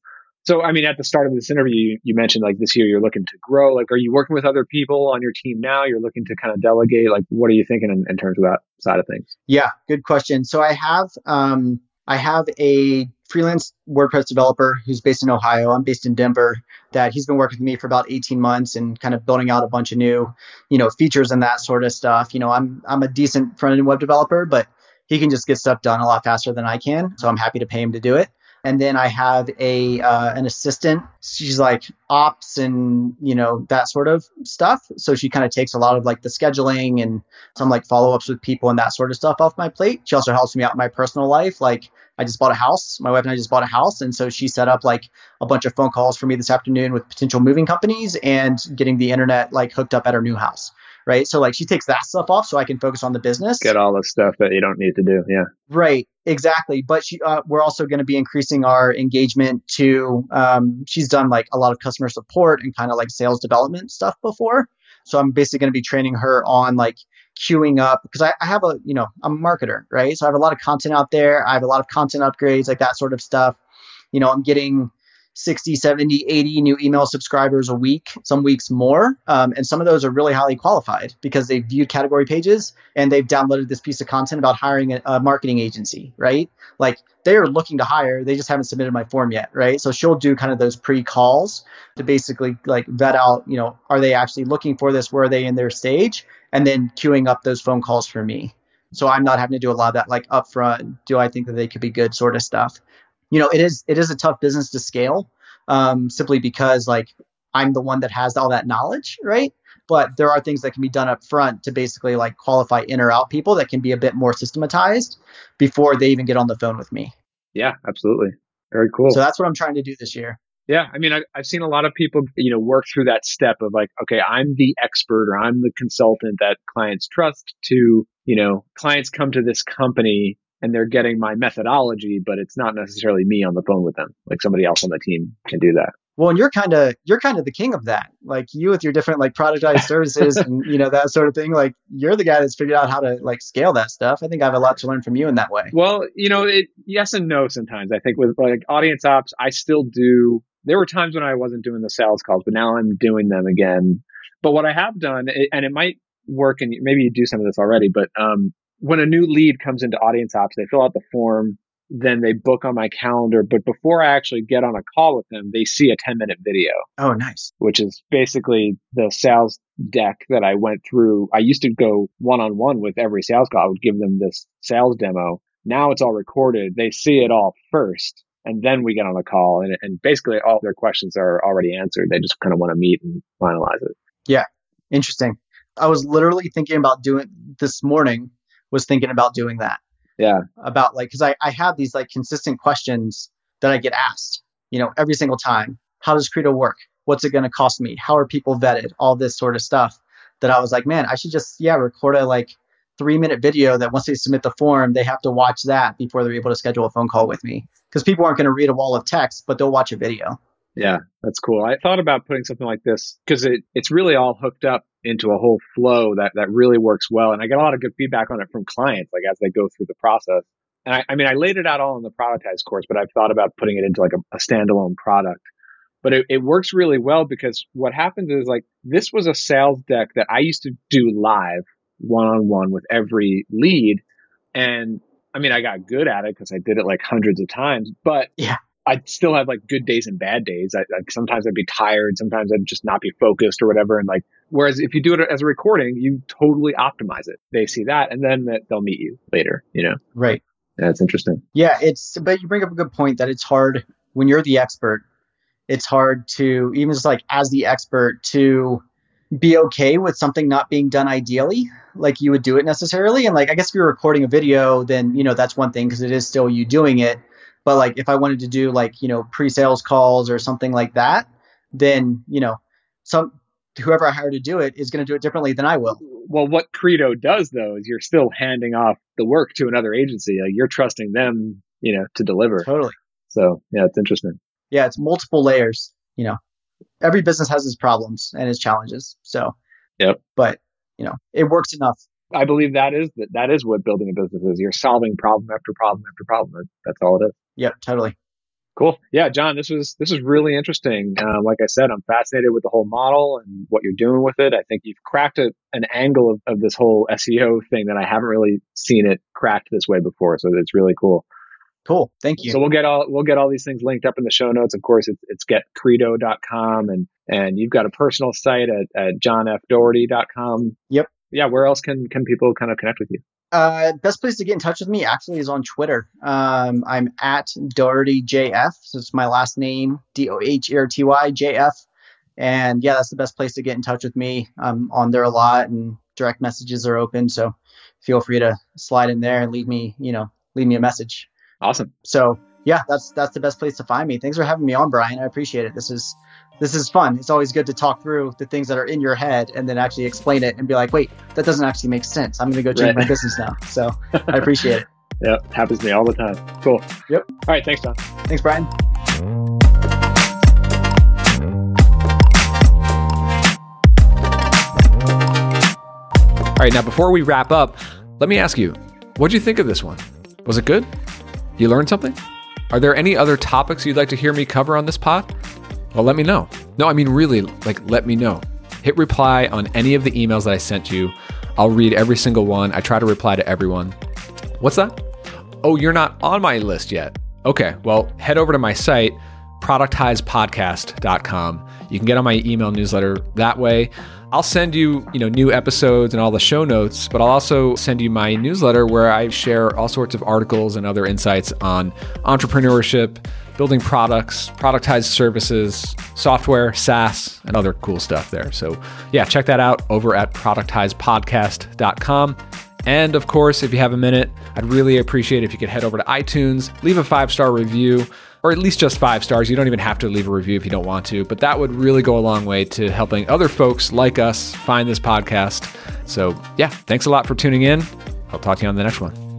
So, I mean, at the start of this interview, you, you mentioned like this year you're looking to grow. Like, are you working with other people on your team now? You're looking to kind of delegate. Like, what are you thinking in, in terms of that side of things? Yeah, good question. So I have, um, I have a freelance WordPress developer who's based in Ohio. I'm based in Denver. That he's been working with me for about 18 months and kind of building out a bunch of new, you know, features and that sort of stuff. You know, I'm I'm a decent front end web developer, but he can just get stuff done a lot faster than I can. So I'm happy to pay him to do it and then I have a uh, an assistant. She's like ops and you know that sort of stuff. So she kind of takes a lot of like the scheduling and some like follow ups with people and that sort of stuff off my plate. She also helps me out in my personal life. Like I just bought a house. My wife and I just bought a house, and so she set up like a bunch of phone calls for me this afternoon with potential moving companies and getting the internet like hooked up at our new house right? So like she takes that stuff off so I can focus on the business. Get all the stuff that you don't need to do. Yeah. Right. Exactly. But she, uh, we're also going to be increasing our engagement to, um, she's done like a lot of customer support and kind of like sales development stuff before. So I'm basically going to be training her on like queuing up because I, I have a, you know, I'm a marketer, right? So I have a lot of content out there. I have a lot of content upgrades, like that sort of stuff. You know, I'm getting 60, 70, 80 new email subscribers a week, some weeks more. Um, and some of those are really highly qualified because they've viewed category pages and they've downloaded this piece of content about hiring a, a marketing agency, right? Like they are looking to hire, they just haven't submitted my form yet, right? So she'll do kind of those pre calls to basically like vet out, you know, are they actually looking for this? Where are they in their stage? And then queuing up those phone calls for me. So I'm not having to do a lot of that like upfront. Do I think that they could be good sort of stuff? You know, it is it is a tough business to scale, um, simply because like I'm the one that has all that knowledge, right? But there are things that can be done up front to basically like qualify in or out people that can be a bit more systematized before they even get on the phone with me. Yeah, absolutely. Very cool. So that's what I'm trying to do this year. Yeah, I mean, I, have seen a lot of people, you know, work through that step of like, okay, I'm the expert or I'm the consultant that clients trust. To you know, clients come to this company and they're getting my methodology, but it's not necessarily me on the phone with them. Like somebody else on the team can do that. Well, and you're kind of you're kind of the king of that. Like you with your different like productized services and you know that sort of thing. Like you're the guy that's figured out how to like scale that stuff. I think I have a lot to learn from you in that way. Well, you know, it, yes and no. Sometimes I think with like Audience Ops, I still do. There were times when I wasn't doing the sales calls, but now I'm doing them again. But what I have done, and it might work, and maybe you do some of this already, but um, when a new lead comes into Audience Ops, they fill out the form then they book on my calendar. But before I actually get on a call with them, they see a 10 minute video. Oh, nice. Which is basically the sales deck that I went through. I used to go one on one with every sales call. I would give them this sales demo. Now it's all recorded. They see it all first. And then we get on a call and, and basically all their questions are already answered. They just kind of want to meet and finalize it. Yeah. Interesting. I was literally thinking about doing this morning was thinking about doing that. Yeah. About like because I, I have these like consistent questions that i get asked you know every single time. How does Credo work? What's it going to cost me? How are people vetted? All this sort of stuff that i was like man i should just yeah record a like three minute video that once they submit the form they have to watch that before they're able to schedule a phone call with me. Because people aren't going to read a wall of text but they'll watch a video yeah that's cool i thought about putting something like this because it, it's really all hooked up into a whole flow that that really works well. And I get a lot of good feedback on it from clients, like as they go through the process. And I, I mean, I laid it out all in the productized course, but I've thought about putting it into like a, a standalone product. But it, it works really well because what happens is like this was a sales deck that I used to do live one on one with every lead. And I mean, I got good at it because I did it like hundreds of times, but yeah. I'd still have like good days and bad days. I, like sometimes I'd be tired, sometimes I'd just not be focused or whatever. And like, whereas if you do it as a recording, you totally optimize it. They see that, and then they'll meet you later. You know, right? It's interesting. Yeah, it's. But you bring up a good point that it's hard when you're the expert. It's hard to even just like as the expert to be okay with something not being done ideally like you would do it necessarily and like i guess if you're recording a video then you know that's one thing because it is still you doing it but like if I wanted to do like, you know, pre-sales calls or something like that, then, you know, some whoever I hire to do it is going to do it differently than I will. Well, what Credo does though is you're still handing off the work to another agency. Like you're trusting them, you know, to deliver. Totally. So yeah, it's interesting. Yeah, it's multiple layers. You know, every business has its problems and its challenges. So, yep. But you know, it works enough I believe that is that that is what building a business is. You're solving problem after problem after problem. That's all it is. Yep, totally. Cool. Yeah, John, this was this was really interesting. Um, like I said, I'm fascinated with the whole model and what you're doing with it. I think you've cracked a, an angle of, of this whole SEO thing that I haven't really seen it cracked this way before. So it's really cool. Cool. Thank you. So we'll get all we'll get all these things linked up in the show notes. Of course, it's, it's getcredo.com and and you've got a personal site at, at johnfdoherty.com. Yep yeah, where else can can people kind of connect with you? Uh, best place to get in touch with me actually is on Twitter. Um, I'm at Doherty JF. So it's my last name, D O H E R T Y J F. And yeah, that's the best place to get in touch with me. I'm on there a lot and direct messages are open. So feel free to slide in there and leave me, you know, leave me a message. Awesome. So yeah, that's that's the best place to find me. Thanks for having me on, Brian. I appreciate it. This is this is fun. It's always good to talk through the things that are in your head and then actually explain it and be like, wait, that doesn't actually make sense. I'm going to go change right. my business now. So I appreciate it. Yep, happens to me all the time. Cool. Yep. All right, thanks, John. Thanks, Brian. All right, now before we wrap up, let me ask you, what do you think of this one? Was it good? You learned something? Are there any other topics you'd like to hear me cover on this pod? Well, let me know. No, I mean, really, like, let me know. Hit reply on any of the emails that I sent you. I'll read every single one. I try to reply to everyone. What's that? Oh, you're not on my list yet. Okay, well, head over to my site, productizepodcast.com. You can get on my email newsletter that way. I'll send you, you know, new episodes and all the show notes, but I'll also send you my newsletter where I share all sorts of articles and other insights on entrepreneurship, building products, productized services, software, SaaS, and other cool stuff there. So, yeah, check that out over at productizepodcast.com. And of course, if you have a minute, I'd really appreciate if you could head over to iTunes, leave a five star review, or at least just five stars. You don't even have to leave a review if you don't want to, but that would really go a long way to helping other folks like us find this podcast. So, yeah, thanks a lot for tuning in. I'll talk to you on the next one.